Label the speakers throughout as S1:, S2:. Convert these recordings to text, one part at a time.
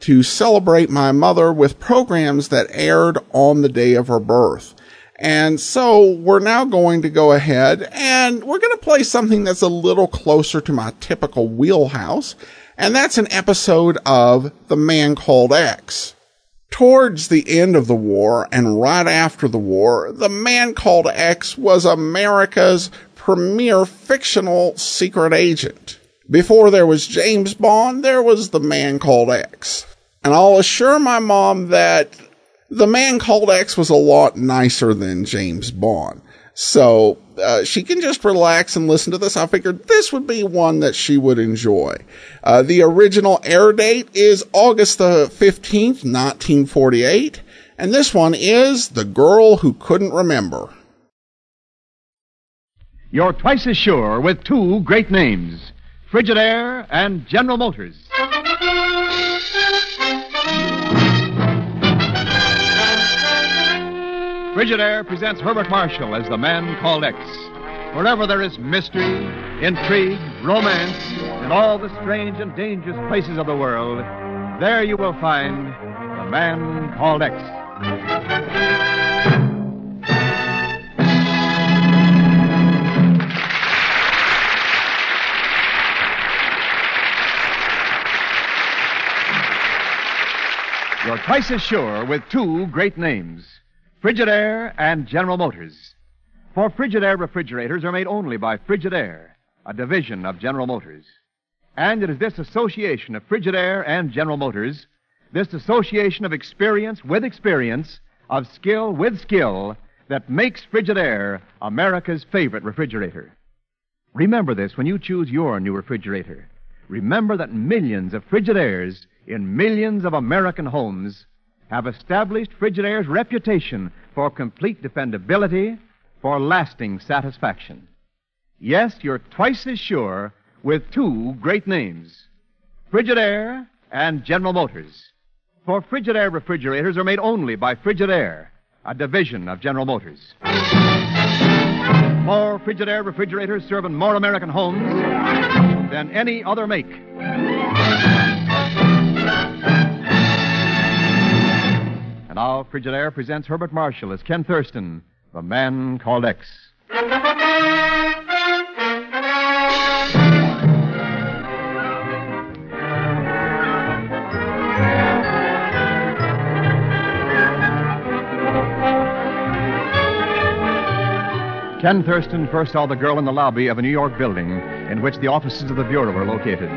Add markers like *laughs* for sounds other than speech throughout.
S1: to celebrate my mother with programs that aired on the day of her birth. And so we're now going to go ahead and we're going to play something that's a little closer to my typical wheelhouse. And that's an episode of The Man Called X. Towards the end of the war and right after the war, The Man Called X was America's premier fictional secret agent. Before there was James Bond, there was The Man Called X. And I'll assure my mom that the man called X was a lot nicer than James Bond. So uh, she can just relax and listen to this. I figured this would be one that she would enjoy. Uh, the original air date is August the 15th, 1948. And this one is The Girl Who Couldn't Remember.
S2: You're twice as sure with two great names Frigidaire and General Motors. Frigidaire presents Herbert Marshall as the man called X. Wherever there is mystery, intrigue, romance, and all the strange and dangerous places of the world, there you will find the man called X. You're twice as sure with two great names Frigidaire and General Motors. For Frigidaire refrigerators are made only by Frigidaire, a division of General Motors. And it is this association of Frigidaire and General Motors, this association of experience with experience, of skill with skill, that makes Frigidaire America's favorite refrigerator. Remember this when you choose your new refrigerator. Remember that millions of Frigidaires in millions of American homes have established Frigidaire's reputation for complete dependability, for lasting satisfaction. Yes, you're twice as sure with two great names Frigidaire and General Motors. For Frigidaire refrigerators are made only by Frigidaire, a division of General Motors. More Frigidaire refrigerators serve in more American homes than any other make. And now Frigidaire presents Herbert Marshall as Ken Thurston, the man called X. Ken Thurston first saw the girl in the lobby of a New York building in which the offices of the Bureau were located.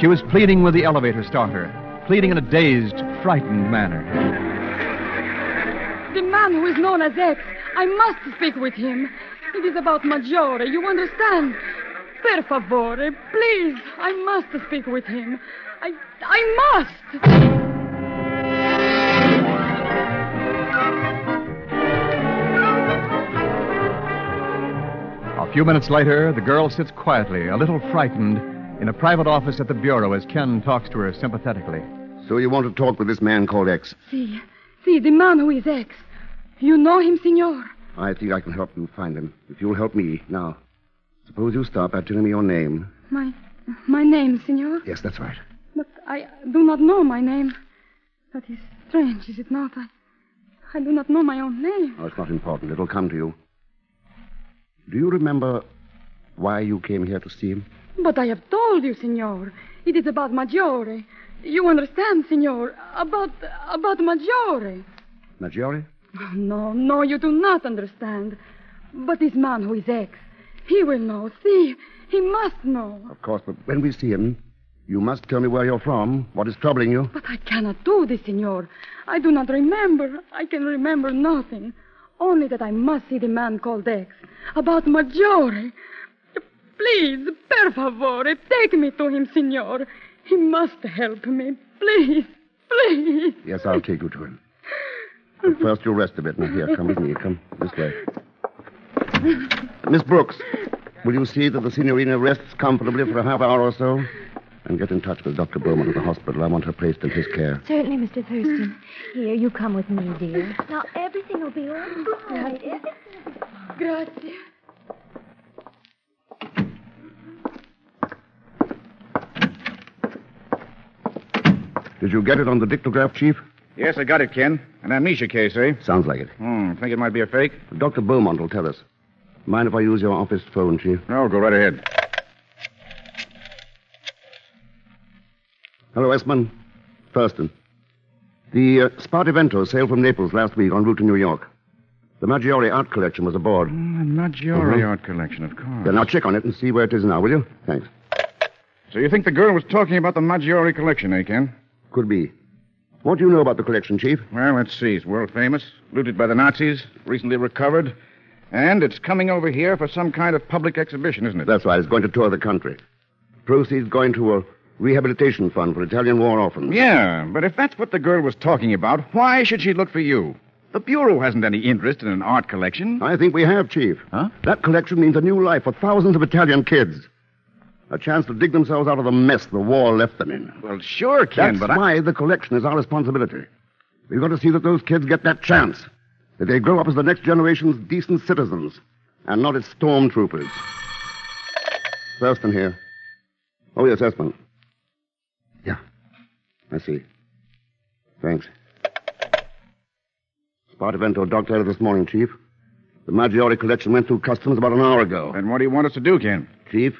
S2: She was pleading with the elevator starter, pleading in a dazed, frightened manner.
S3: The man who is known as X. I must speak with him. It is about Maggiore, you understand? Per favore, please. I must speak with him. I I must.
S2: A few minutes later, the girl sits quietly, a little frightened, in a private office at the Bureau as Ken talks to her sympathetically.
S4: So you want to talk with this man called X?
S3: See, see, the man who is X. You know him, senor?
S4: I think I can help you find him. If you'll help me. Now, suppose you start by telling me your name.
S3: My my name, senor?
S4: Yes, that's right.
S3: But I do not know my name. That is strange, is it not? I, I do not know my own name.
S4: Oh, it's not important. It'll come to you. Do you remember why you came here to see him?
S3: But I have told you, senor. It is about Maggiore. You understand, senor? About about Maggiore.
S4: Maggiore?
S3: No, no, you do not understand. But this man who is X, he will know. See, he must know.
S4: Of course, but when we see him, you must tell me where you're from, what is troubling you.
S3: But I cannot do this, senor. I do not remember. I can remember nothing. Only that I must see the man called X. About Maggiore. Please, per favore, take me to him, senor. He must help me. Please, please.
S4: Yes, I'll take you to him. But first, you'll rest a bit. Now, here, come with me. Come this way. Miss Brooks, will you see that the signorina rests comfortably for a half hour or so? And get in touch with Dr. Beaumont at the hospital. I want her placed in his care.
S5: Certainly, Mr. Thurston. Here, you come with me, dear. Now, everything will be all right.
S3: Grazie.
S4: Did you get it on the dictograph, Chief?
S6: Yes, I got it, Ken. An amnesia case, eh?
S4: Sounds like it.
S6: Hmm, think it might be a fake?
S4: Dr. Beaumont will tell us. Mind if I use your office phone, Chief?
S6: No, go right ahead.
S4: Hello, Esmond. Thurston. The uh, Spartivento sailed from Naples last week en route to New York. The Maggiore art collection was aboard.
S6: Mm, Maggiore
S4: Mhm.
S6: art collection, of course.
S4: Yeah, now check on it and see where it is now, will you? Thanks.
S6: So you think the girl was talking about the Maggiore collection, eh, Ken?
S4: Could be. What do you know about the collection, Chief?
S6: Well, let's see. It's world famous, looted by the Nazis, recently recovered, and it's coming over here for some kind of public exhibition, isn't it?
S4: That's right. It's going to tour the country. Proceeds going to a rehabilitation fund for Italian war orphans.
S6: Yeah, but if that's what the girl was talking about, why should she look for you? The Bureau hasn't any interest in an art collection.
S4: I think we have, Chief.
S6: Huh?
S4: That collection means a new life for thousands of Italian kids. A chance to dig themselves out of the mess the war left them in.
S6: Well, sure, Ken,
S4: That's
S6: but I...
S4: why the collection is our responsibility. We've got to see that those kids get that chance. That they grow up as the next generation's decent citizens and not as stormtroopers. Thurston here. Oh, yes, Esmond. Yeah. I see. Thanks. Spartivento docked out this morning, Chief. The Maggiore collection went through customs about an hour ago.
S6: And what do you want us to do, Ken?
S4: Chief,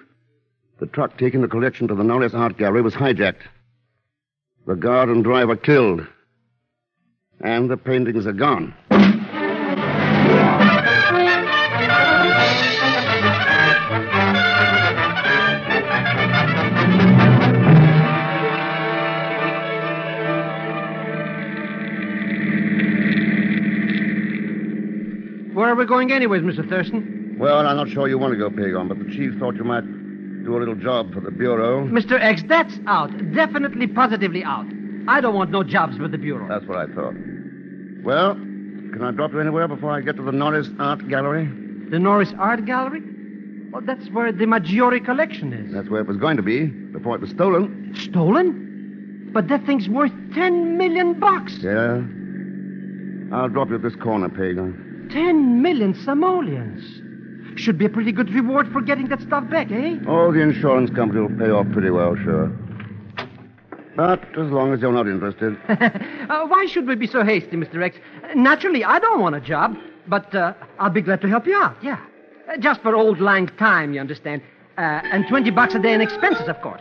S4: the truck taking the collection to the Norris Art Gallery was hijacked. The guard and driver killed. And the paintings are gone.
S7: Where are we going anyways, Mr. Thurston?
S4: Well, I'm not sure you want to go, Pagan, but the chief thought you might do a little job for the Bureau.
S7: Mr. X, that's out. Definitely, positively out. I don't want no jobs with the Bureau.
S4: That's what I thought. Well, can I drop you anywhere before I get to the Norris Art Gallery?
S7: The Norris Art Gallery? Well, that's where the Maggiore collection is.
S4: That's where it was going to be before it was stolen.
S7: Stolen? But that thing's worth ten million bucks.
S4: Yeah. I'll drop you at this corner, Pagan.
S7: Ten million simoleons. Should be a pretty good reward for getting that stuff back, eh?
S4: Oh, the insurance company will pay off pretty well, sure. But as long as you're not interested. *laughs*
S7: uh, why should we be so hasty, Mr. X? Naturally, I don't want a job, but uh, I'll be glad to help you out, yeah. Uh, just for old lang time, you understand. Uh, and 20 bucks a day in expenses, of course.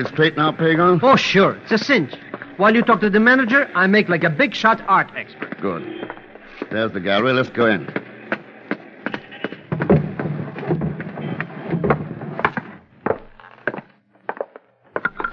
S4: It straight now, Pagan?
S7: Oh, sure. It's a cinch. While you talk to the manager, I make like a big shot art expert.
S4: Good. There's the gallery. Let's go in.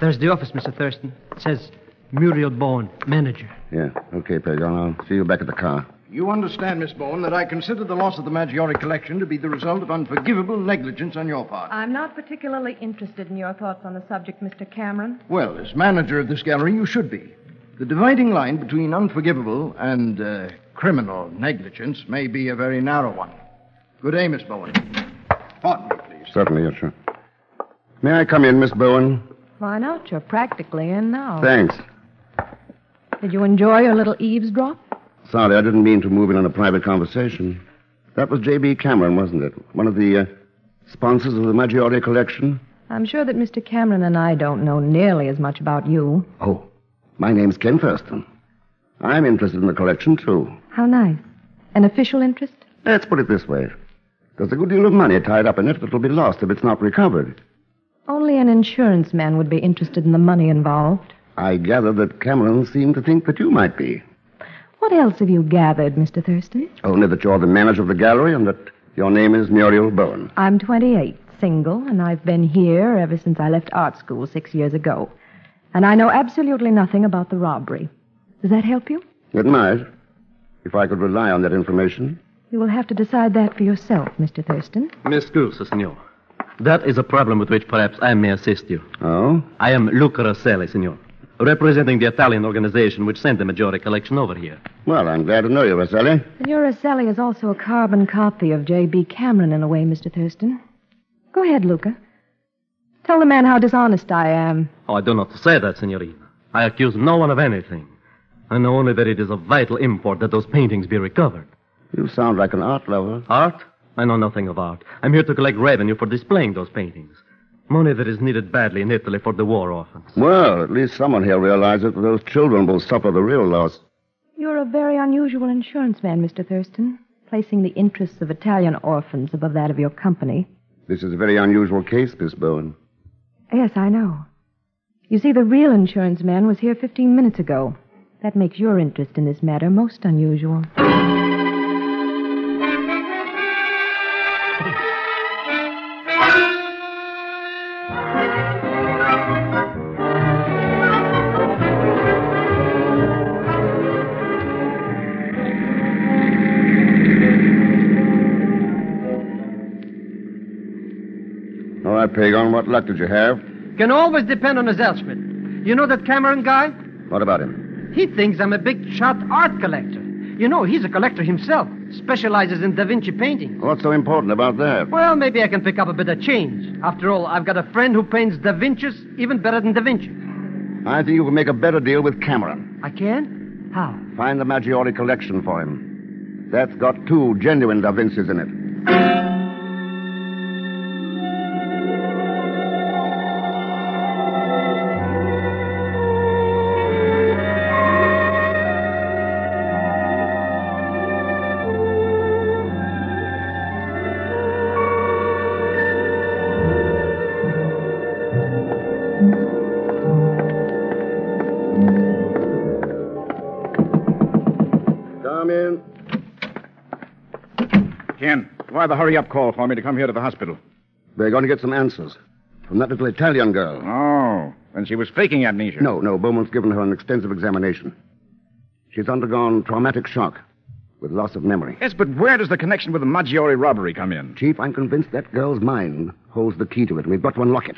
S7: There's the office, Mr. Thurston. It says Muriel Bowen, manager.
S4: Yeah. Okay, Pagan. I'll see you back at the car.
S8: You understand, Miss Bowen, that I consider the loss of the Maggiore collection to be the result of unforgivable negligence on your part.
S9: I'm not particularly interested in your thoughts on the subject, Mr. Cameron.
S8: Well, as manager of this gallery, you should be. The dividing line between unforgivable and uh, criminal negligence may be a very narrow one. Good day, Miss Bowen. Pardon me, please.
S4: Certainly, yes, sir. May I come in, Miss Bowen?
S9: Why not? You're practically in now.
S4: Thanks.
S9: Did you enjoy your little eavesdrop?
S4: Sorry, I didn't mean to move in on a private conversation. That was J.B. Cameron, wasn't it? One of the uh, sponsors of the Maggiore collection?
S9: I'm sure that Mr. Cameron and I don't know nearly as much about you.
S4: Oh, my name's Ken Thurston. I'm interested in the collection, too.
S9: How nice. An official interest?
S4: Let's put it this way. There's a good deal of money tied up in it that'll be lost if it's not recovered.
S9: Only an insurance man would be interested in the money involved.
S4: I gather that Cameron seemed to think that you might be.
S9: What else have you gathered, Mr. Thurston?
S4: Only that you're the manager of the gallery and that your name is Muriel Bowen.
S9: I'm 28, single, and I've been here ever since I left art school six years ago. And I know absolutely nothing about the robbery. Does that help you?
S4: It might, if I could rely on that information.
S9: You will have to decide that for yourself, Mr. Thurston.
S10: Mi scusi, signor. That is a problem with which perhaps I may assist you.
S4: Oh?
S10: I am Luca Rosselli, signor, representing the Italian organization which sent the Maggiore collection over here.
S4: Well, I'm glad to know you, Rosselli.
S9: Senor Rosselli is also a carbon copy of J.B. Cameron in a way, Mr. Thurston. Go ahead, Luca. Tell the man how dishonest I am.
S10: Oh, I do not say that, signorina. I accuse no one of anything. I know only that it is of vital import that those paintings be recovered.
S4: You sound like an art lover.
S10: Art? I know nothing of art. I'm here to collect revenue for displaying those paintings. Money that is needed badly in Italy for the war orphans.
S4: Well, at least someone here realizes that those children will suffer the real loss.
S9: You're a very unusual insurance man, Mr. Thurston, placing the interests of Italian orphans above that of your company.
S4: This is a very unusual case, Miss Bowen.
S9: Yes, I know. You see, the real insurance man was here 15 minutes ago. That makes your interest in this matter most unusual.
S4: Right, Pagan, what luck did you have?
S7: Can always depend on his Elspeth. You know that Cameron guy?
S4: What about him?
S7: He thinks I'm a big shot art collector. You know, he's a collector himself, specializes in Da Vinci painting.
S4: What's so important about that?
S7: Well, maybe I can pick up a bit of change. After all, I've got a friend who paints Da Vinci's even better than Da Vinci.
S4: I think you can make a better deal with Cameron.
S7: I can? How?
S4: Find the Maggiore collection for him. That's got two genuine Da Vinci's in it.
S6: The hurry up call for me to come here to the hospital?
S4: They're going to get some answers from that little Italian girl.
S6: Oh, and she was faking amnesia.
S4: No, no. Beaumont's given her an extensive examination. She's undergone traumatic shock with loss of memory.
S6: Yes, but where does the connection with the Maggiore robbery come in?
S4: Chief, I'm convinced that girl's mind holds the key to it. We've got to unlock it.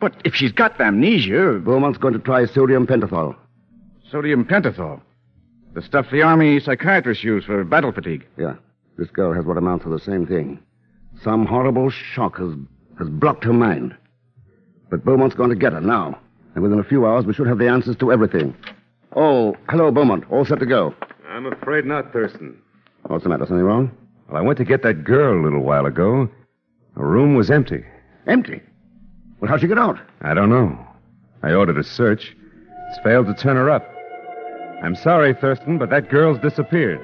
S6: But if she's got amnesia.
S4: Beaumont's going to try sodium pentothal.
S6: Sodium pentothal. The stuff the Army psychiatrists use for battle fatigue.
S4: Yeah. This girl has what amounts to the same thing. Some horrible shock has, has blocked her mind. But Beaumont's going to get her now. And within a few hours, we should have the answers to everything. Oh, hello, Beaumont. All set to go.
S11: I'm afraid not, Thurston.
S4: What's the matter? Something wrong?
S11: Well, I went to get that girl a little while ago. The room was empty.
S4: Empty? Well, how'd she get out?
S11: I don't know. I ordered a search. It's failed to turn her up. I'm sorry, Thurston, but that girl's disappeared.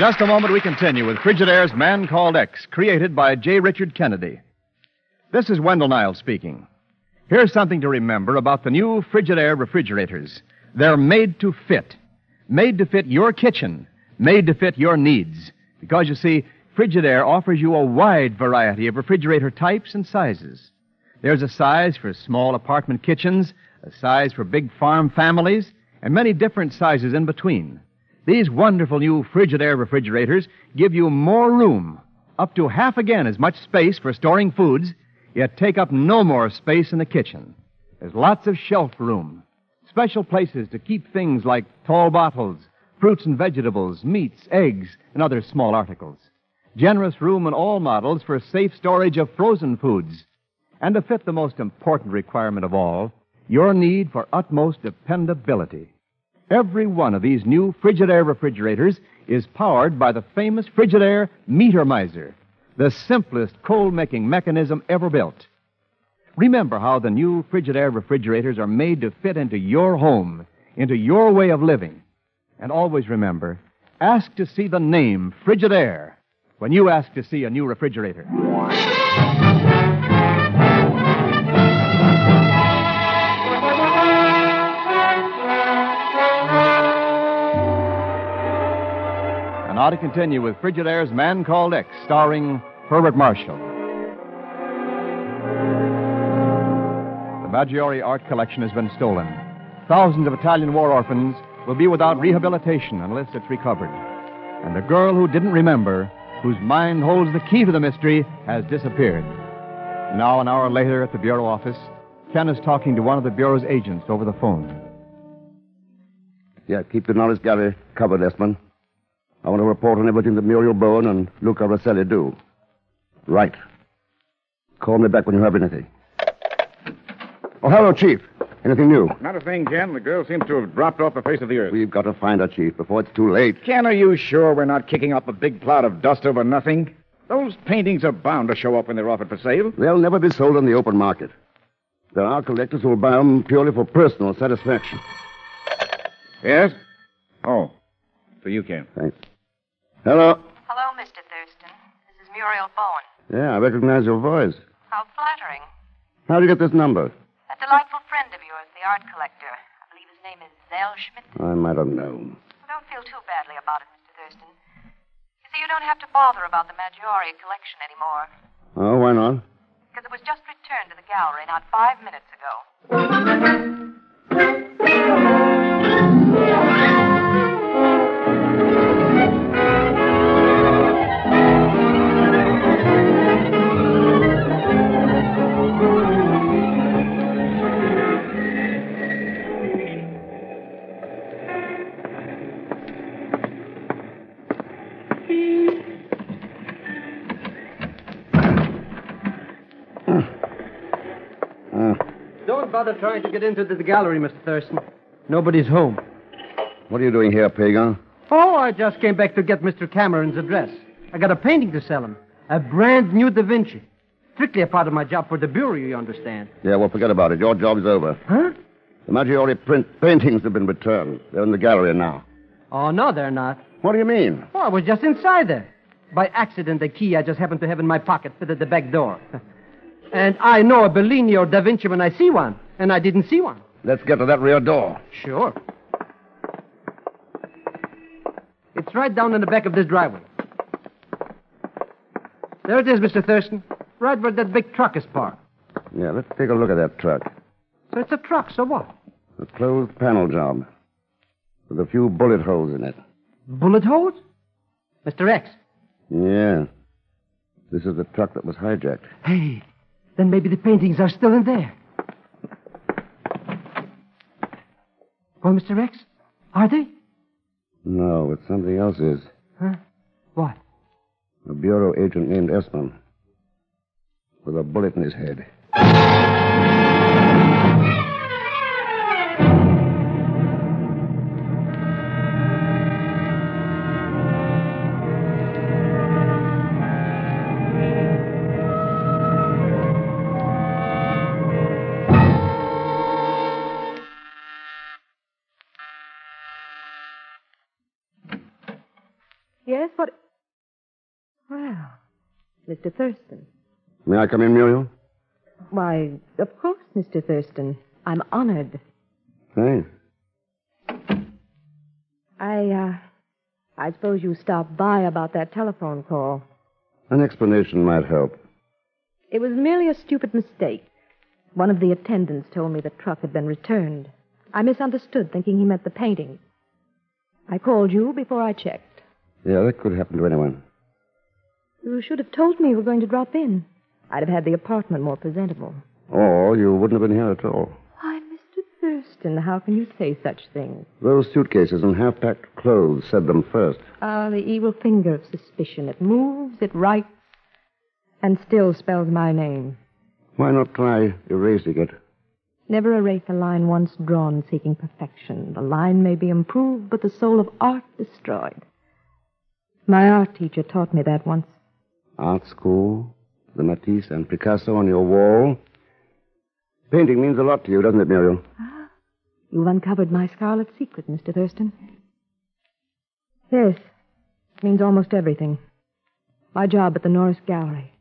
S2: Just a moment, we continue with Frigidaire's Man Called X, created by J. Richard Kennedy. This is Wendell Niles speaking. Here's something to remember about the new Frigidaire refrigerators. They're made to fit. Made to fit your kitchen. Made to fit your needs. Because you see, Frigidaire offers you a wide variety of refrigerator types and sizes. There's a size for small apartment kitchens, a size for big farm families, and many different sizes in between. These wonderful new Frigidaire refrigerators give you more room, up to half again as much space for storing foods, yet take up no more space in the kitchen. There's lots of shelf room, special places to keep things like tall bottles, fruits and vegetables, meats, eggs, and other small articles. Generous room in all models for safe storage of frozen foods. And to fit the most important requirement of all, your need for utmost dependability. Every one of these new Frigidaire refrigerators is powered by the famous Frigidaire Meter Miser, the simplest coal making mechanism ever built. Remember how the new Frigidaire refrigerators are made to fit into your home, into your way of living. And always remember, ask to see the name Frigidaire when you ask to see a new refrigerator. Now to continue with Frigidaire's Man Called X, starring Herbert Marshall. The Maggiore art collection has been stolen. Thousands of Italian war orphans will be without rehabilitation unless it's recovered. And the girl who didn't remember, whose mind holds the key to the mystery, has disappeared. Now, an hour later at the Bureau office, Ken is talking to one of the Bureau's agents over the phone.
S4: Yeah, keep the knowledge gallery covered, Esmond. I want to report on everything that Muriel Bowen and Luca Rosselli do. Right. Call me back when you have anything. Oh, hello, Chief. Anything new?
S6: Not a thing, Ken. The girl seems to have dropped off the face of the earth.
S4: We've got to find her, Chief, before it's too late.
S6: Ken, are you sure we're not kicking up a big cloud of dust over nothing? Those paintings are bound to show up when they're offered for sale.
S4: They'll never be sold on the open market. There are collectors who will buy them purely for personal satisfaction.
S6: Yes? Oh. For you, Ken.
S4: Thanks. Hello.
S12: Hello, Mr. Thurston. This is Muriel Bowen.
S4: Yeah, I recognize your voice.
S12: How flattering.
S4: How'd you get this number?
S12: A delightful friend of yours, the art collector. I believe his name is Zell Schmidt.
S4: I might have known.
S12: Don't feel too badly about it, Mr. Thurston. You see, you don't have to bother about the Maggiore collection anymore.
S4: Oh, why not?
S12: Because it was just returned to the gallery not five minutes ago.
S7: Bother trying to get into the gallery, Mr. Thurston. Nobody's home.
S4: What are you doing here, Pagan?
S7: Oh, I just came back to get Mr. Cameron's address. I got a painting to sell him. A brand new Da Vinci. Strictly a part of my job for the Bureau, you understand.
S4: Yeah, well, forget about it. Your job's over.
S7: Huh?
S4: The Maggiore print paintings have been returned. They're in the gallery now.
S7: Oh, no, they're not.
S4: What do you mean?
S7: Oh, I was just inside there. By accident, the key I just happened to have in my pocket fit at the back door. *laughs* and I know a Bellini or Da Vinci when I see one, and I didn't see one.
S4: Let's get to that rear door.
S7: Sure. It's right down in the back of this driveway. There it is, Mr. Thurston. Right where that big truck is parked.
S4: Yeah, let's take a look at that truck.
S7: So it's a truck, so what?
S4: A closed panel job. With a few bullet holes in it.
S7: Bullet holes? Mr. X.
S4: Yeah. This is the truck that was hijacked.
S7: Hey, then maybe the paintings are still in there. Oh, well, Mr. Rex, are they?
S4: No, but something else is.
S7: Huh? What?
S4: A bureau agent named Esmond. With a bullet in his head.
S9: Mr. Thurston.
S4: May I come in, Muriel?
S9: Why, of course, Mr. Thurston. I'm honored.
S4: Thanks.
S9: I, uh, I suppose you stopped by about that telephone call.
S4: An explanation might help.
S9: It was merely a stupid mistake. One of the attendants told me the truck had been returned. I misunderstood, thinking he meant the painting. I called you before I checked.
S4: Yeah, that could happen to anyone.
S9: You should have told me you were going to drop in. I'd have had the apartment more presentable.
S4: Or you wouldn't have been here at all.
S9: Why, Mr. Thurston, how can you say such things?
S4: Those suitcases and half packed clothes said them first.
S9: Ah, the evil finger of suspicion. It moves, it writes, and still spells my name.
S4: Why not try erasing it?
S9: Never erase a line once drawn seeking perfection. The line may be improved, but the soul of art destroyed. My art teacher taught me that once.
S4: Art school, the Matisse and Picasso on your wall. Painting means a lot to you, doesn't it, Muriel?
S9: Ah, you've uncovered my scarlet secret, Mr. Thurston. Yes, it means almost everything. My job at the Norris Gallery.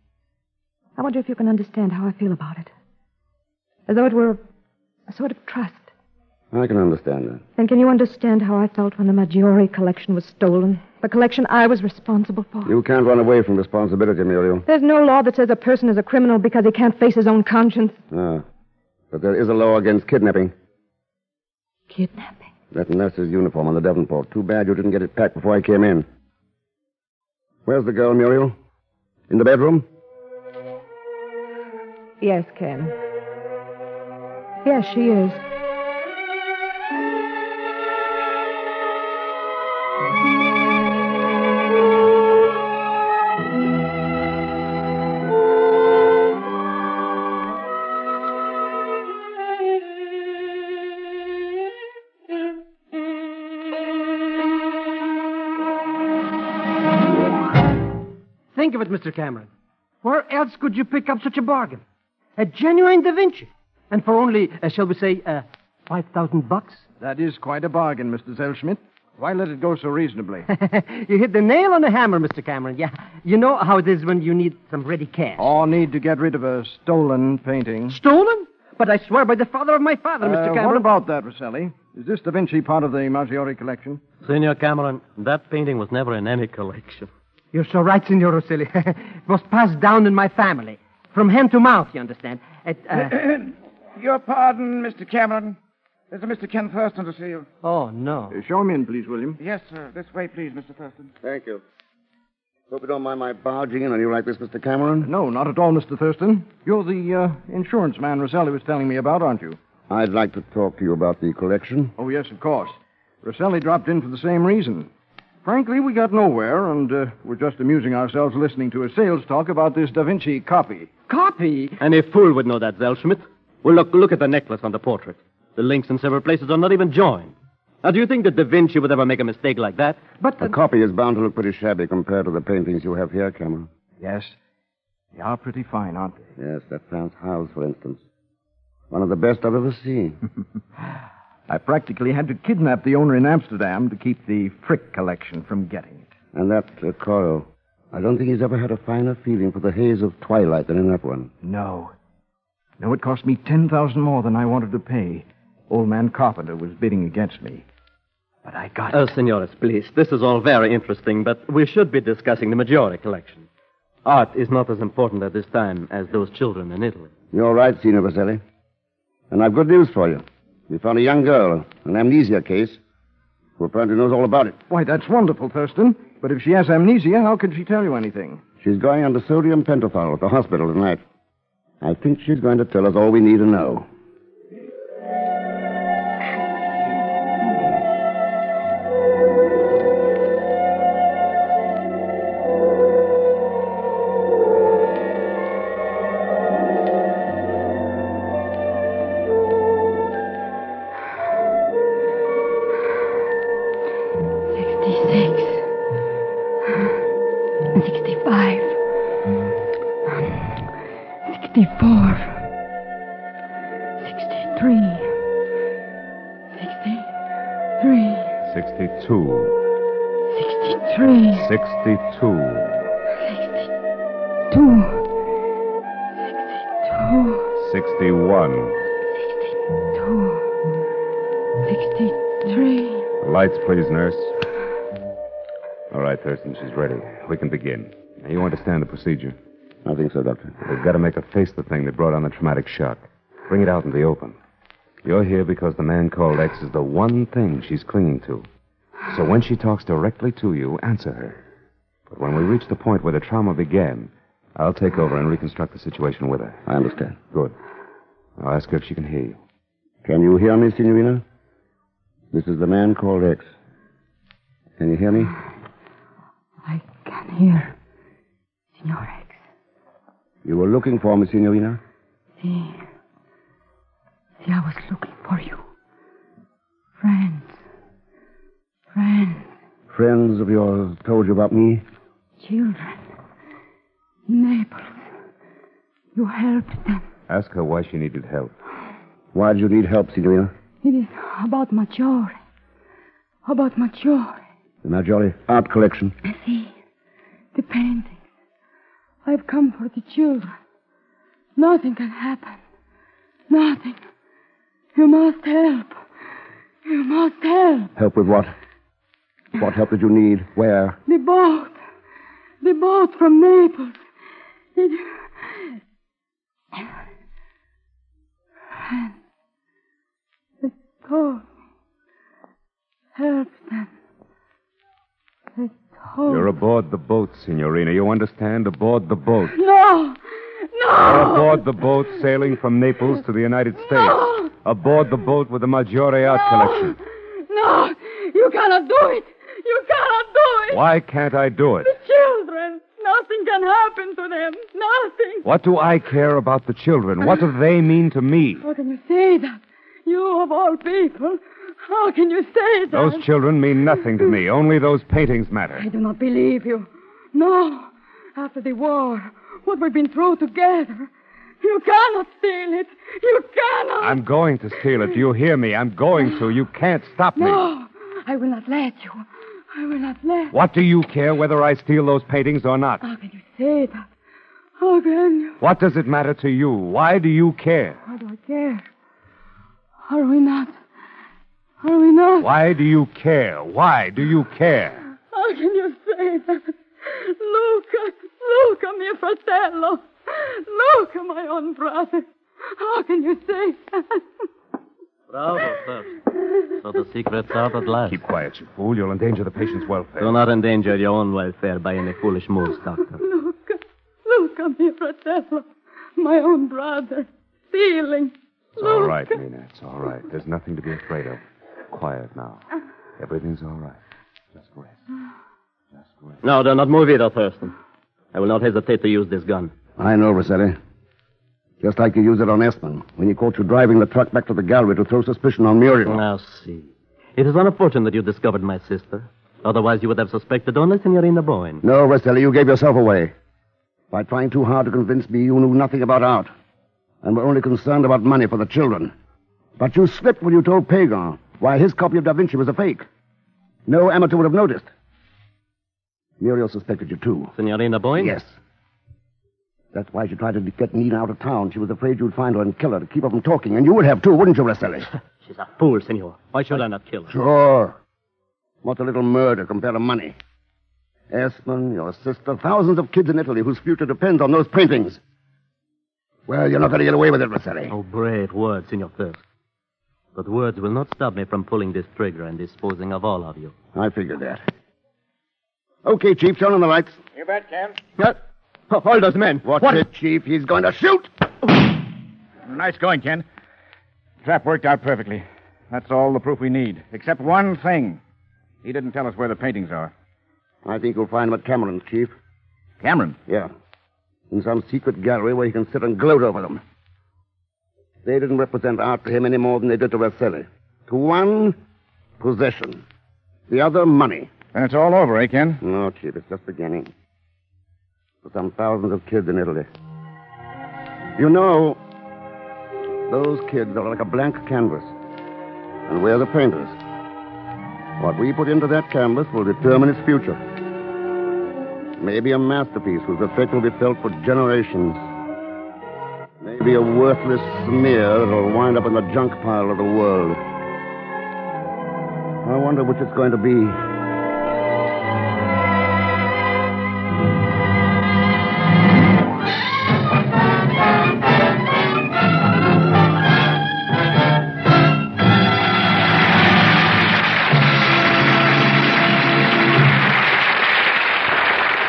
S9: I wonder if you can understand how I feel about it. As though it were a sort of trust.
S4: I can understand that.
S9: Then can you understand how I felt when the Maggiore collection was stolen? The collection I was responsible for?
S4: You can't run away from responsibility, Muriel.
S9: There's no law that says a person is a criminal because he can't face his own conscience.
S4: Ah. But there is a law against kidnapping.
S9: Kidnapping?
S4: That nurse's uniform on the Devonport. Too bad you didn't get it packed before I came in. Where's the girl, Muriel? In the bedroom?
S9: Yes, Ken. Yes, she is.
S7: Mr. Cameron. Where else could you pick up such a bargain? A genuine Da Vinci. And for only, uh, shall we say, uh, 5,000 bucks?
S8: That is quite a bargain, Mr. Zellschmidt. Why let it go so reasonably? *laughs*
S7: you hit the nail on the hammer, Mr. Cameron. Yeah. You know how it is when you need some ready cash.
S8: Or need to get rid of a stolen painting.
S7: Stolen? But I swear by the father of my father,
S8: Uh,
S7: Mr. Cameron.
S8: What about that, Rosselli? Is this Da Vinci part of the Maggiore collection?
S10: Senor Cameron, that painting was never in any collection.
S7: You're so right, Signor Rosselli. *laughs* it was passed down in my family. From hand to mouth, you understand. It, uh... *clears throat*
S6: Your pardon, Mr. Cameron. There's a Mr. Ken Thurston to see you.
S7: Oh, no.
S8: Uh, show him in, please, William.
S6: Yes, sir. This way, please, Mr. Thurston.
S4: Thank you. Hope you don't mind my barging in on you like this, Mr. Cameron.
S8: No, not at all, Mr. Thurston. You're the uh, insurance man Rosselli was telling me about, aren't you?
S4: I'd like to talk to you about the collection.
S8: Oh, yes, of course. Rosselli dropped in for the same reason. Frankly, we got nowhere, and uh, we're just amusing ourselves listening to a sales talk about this Da Vinci copy.
S7: Copy?
S10: Any fool would know that, Zellschmidt. Well, look, look at the necklace on the portrait. The links in several places are not even joined. Now, do you think that Da Vinci would ever make a mistake like that?
S7: But
S4: The copy is bound to look pretty shabby compared to the paintings you have here, Cameron.
S8: Yes. They are pretty fine, aren't they?
S4: Yes, that Frans Hals, for instance. One of the best I've ever seen. *laughs*
S8: I practically had to kidnap the owner in Amsterdam to keep the Frick collection from getting it.
S4: and that uh, Corot. I don't think he's ever had a finer feeling for the haze of twilight than in that one.
S8: No. No, it cost me 10000 more than I wanted to pay. Old man Carpenter was bidding against me. But I got
S10: Oh, senores, please. This is all very interesting, but we should be discussing the Maggiore collection. Art is not as important at this time as those children in Italy.
S4: You're right, Signor Rosselli. And I've good news for you. We found a young girl, an amnesia case, who apparently knows all about it.
S8: Why, that's wonderful, Thurston. But if she has amnesia, how could she tell you anything?
S4: She's going under sodium pentothal at the hospital tonight. I think she's going to tell us all we need to know.
S11: Nurse. All right, Thurston, she's ready. We can begin. Now, you understand the procedure?
S4: I think so, Doctor.
S11: They've got to make her face the thing that brought on the traumatic shock. Bring it out in the open. You're here because the man called X is the one thing she's clinging to. So when she talks directly to you, answer her. But when we reach the point where the trauma began, I'll take over and reconstruct the situation with her.
S4: I understand.
S11: Good. I'll ask her if she can hear you.
S4: Can you hear me, Signorina? This is the man called X. Can you hear me?
S3: I can hear. Signor X.
S4: You were looking for me, Signorina?
S3: See. See, I was looking for you. Friends. Friends.
S4: Friends of yours told you about me?
S3: Children. In Naples. You helped them.
S11: Ask her why she needed help.
S4: Why did you need help, Signorina?
S3: It is about Maggiore. About Maggiore.
S4: The Maggiore art collection.
S3: I see, the paintings. I've come for the children. Nothing can happen. Nothing. You must help. You must help.
S4: Help with what? What help did you need? Where?
S3: The boat. The boat from Naples. It. And they told me. Help them. They told
S11: You're aboard the boat, Signorina. You understand? Aboard the boat.
S3: No!
S11: You're
S3: No!
S11: aboard the boat sailing from Naples to the United States.
S3: No!
S11: Aboard the boat with the Maggiore art collection.
S3: No! You cannot do it! You cannot do it!
S11: Why can't I do it?
S3: The children! Nothing can happen to them! Nothing!
S11: What do I care about the children? What do they mean to me?
S3: How can you say that? You, of all people, how can you say that?
S11: Those children mean nothing to me. Only those paintings matter.
S3: I do not believe you. No. After the war, what we've been through together, you cannot steal it. You cannot.
S11: I'm going to steal it. Do you hear me? I'm going to. You can't stop me.
S3: No, I will not let you. I will not let.
S11: What do you care whether I steal those paintings or not?
S3: How can you say that? How can you?
S11: What does it matter to you? Why do you care?
S3: How do I care? Are we not? Are we not?
S11: Why do you care? Why do you care?
S3: How can you say that? Luca, Luca, mio fratello. Luca, my own brother. How can you say that?
S10: Bravo, sir. So the secret's out at last.
S11: Keep quiet, you fool. You'll endanger the patient's welfare.
S10: Do not endanger your own welfare by any foolish moves, Doctor.
S3: Luca, Luca, mio fratello. My own brother. Stealing.
S11: It's all right, Nina. It's all right. There's nothing to be afraid of. Quiet now. *laughs* Everything's all right. Just rest. Just rest.
S10: No, do not move either, Thurston. I will not hesitate to use this gun.
S4: I know, Rosselli. Just like you used it on Esmond when he caught you driving the truck back to the gallery to throw suspicion on Muriel.
S10: Now, see. It is unfortunate that you discovered my sister. Otherwise, you would have suspected only Signorina Boyne.
S4: No, Rosselli, you gave yourself away. By trying too hard to convince me you knew nothing about art and were only concerned about money for the children. But you slipped when you told Pagan why his copy of Da Vinci was a fake. No amateur would have noticed. Muriel suspected you, too.
S10: Signorina Boyne?
S4: Yes. That's why she tried to get Nina out of town. She was afraid you'd find her and kill her to keep her from talking. And you would have, too, wouldn't you, Rosselli? *laughs*
S10: She's a fool, senor. Why should I not kill her?
S4: Sure. What's a little murder compared to money? Esmond, your sister, thousands of kids in Italy whose future depends on those paintings. Well, you're not going to get away with it, Rosselli.
S10: Oh, brave words, Senor Thirst. But words will not stop me from pulling this trigger and disposing of all of you.
S4: I figured that. Okay, Chief, turn on the lights.
S6: You bet, Ken.
S4: What?
S10: Oh, Hold those men.
S4: What's it, Chief? He's going to shoot.
S6: Nice going, Ken. Trap worked out perfectly. That's all the proof we need. Except one thing. He didn't tell us where the paintings are.
S4: I think you'll find them at Cameron's, Chief.
S6: Cameron?
S4: Yeah. In some secret gallery where he can sit and gloat over them. They didn't represent art to him any more than they did to Rosselli. To one, possession. The other, money.
S6: And it's all over, eh, Ken?
S4: No, Chief, it's just beginning. For some thousands of kids in Italy. You know, those kids are like a blank canvas. And we're the painters. What we put into that canvas will determine its future. Maybe a masterpiece whose effect will be felt for generations. Maybe a worthless smear that'll wind up in the junk pile of the world. I wonder which it's going to be.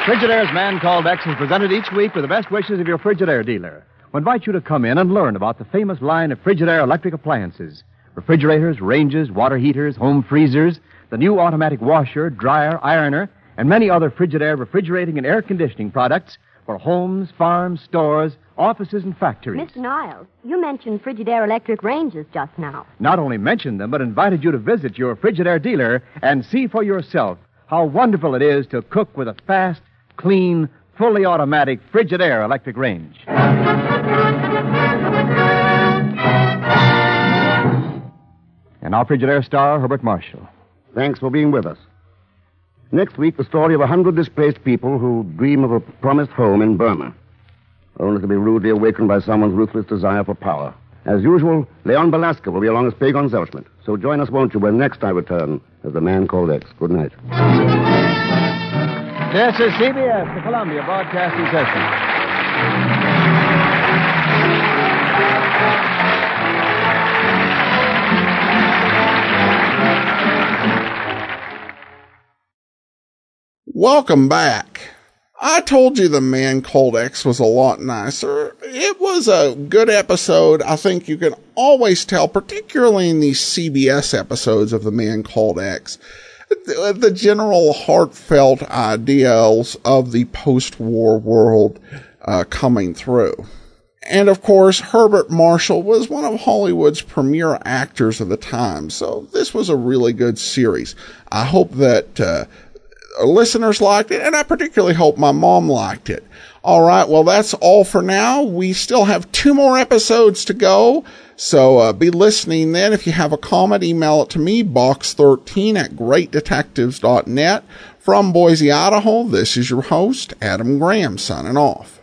S2: Frigidaire's Man Called X is presented each week with the best wishes of your Frigidaire dealer. We invite you to come in and learn about the famous line of Frigidaire electric appliances. Refrigerators, ranges, water heaters, home freezers, the new automatic washer, dryer, ironer, and many other Frigidaire refrigerating and air conditioning products for homes, farms, stores, offices, and factories.
S5: Mr. Niles, you mentioned Frigidaire electric ranges just now.
S2: Not only mentioned them, but invited you to visit your Frigidaire dealer and see for yourself how wonderful it is to cook with a fast, clean, fully automatic Frigidaire electric range. And our Frigidaire star, Herbert Marshall.
S4: Thanks for being with us. Next week, the story of a hundred displaced people who dream of a promised home in Burma, only to be rudely awakened by someone's ruthless desire for power. As usual, Leon Belasco will be along as Pagan Zeldschmidt. So join us, won't you, when next I return as the man called X. Good night.
S2: This is CBS, the Columbia Broadcasting System.
S1: Welcome back. I told you the man called X was a lot nicer. It was a good episode. I think you can always tell, particularly in these CBS episodes of the man called X, the, the general heartfelt ideals of the post-war world uh, coming through. And of course, Herbert Marshall was one of Hollywood's premier actors of the time, so this was a really good series. I hope that uh, listeners liked it, and I particularly hope my mom liked it. All right, well, that's all for now. We still have two more episodes to go, so uh, be listening then. If you have a comment, email it to me, box13 at greatdetectives.net. From Boise, Idaho, this is your host, Adam Graham, signing off.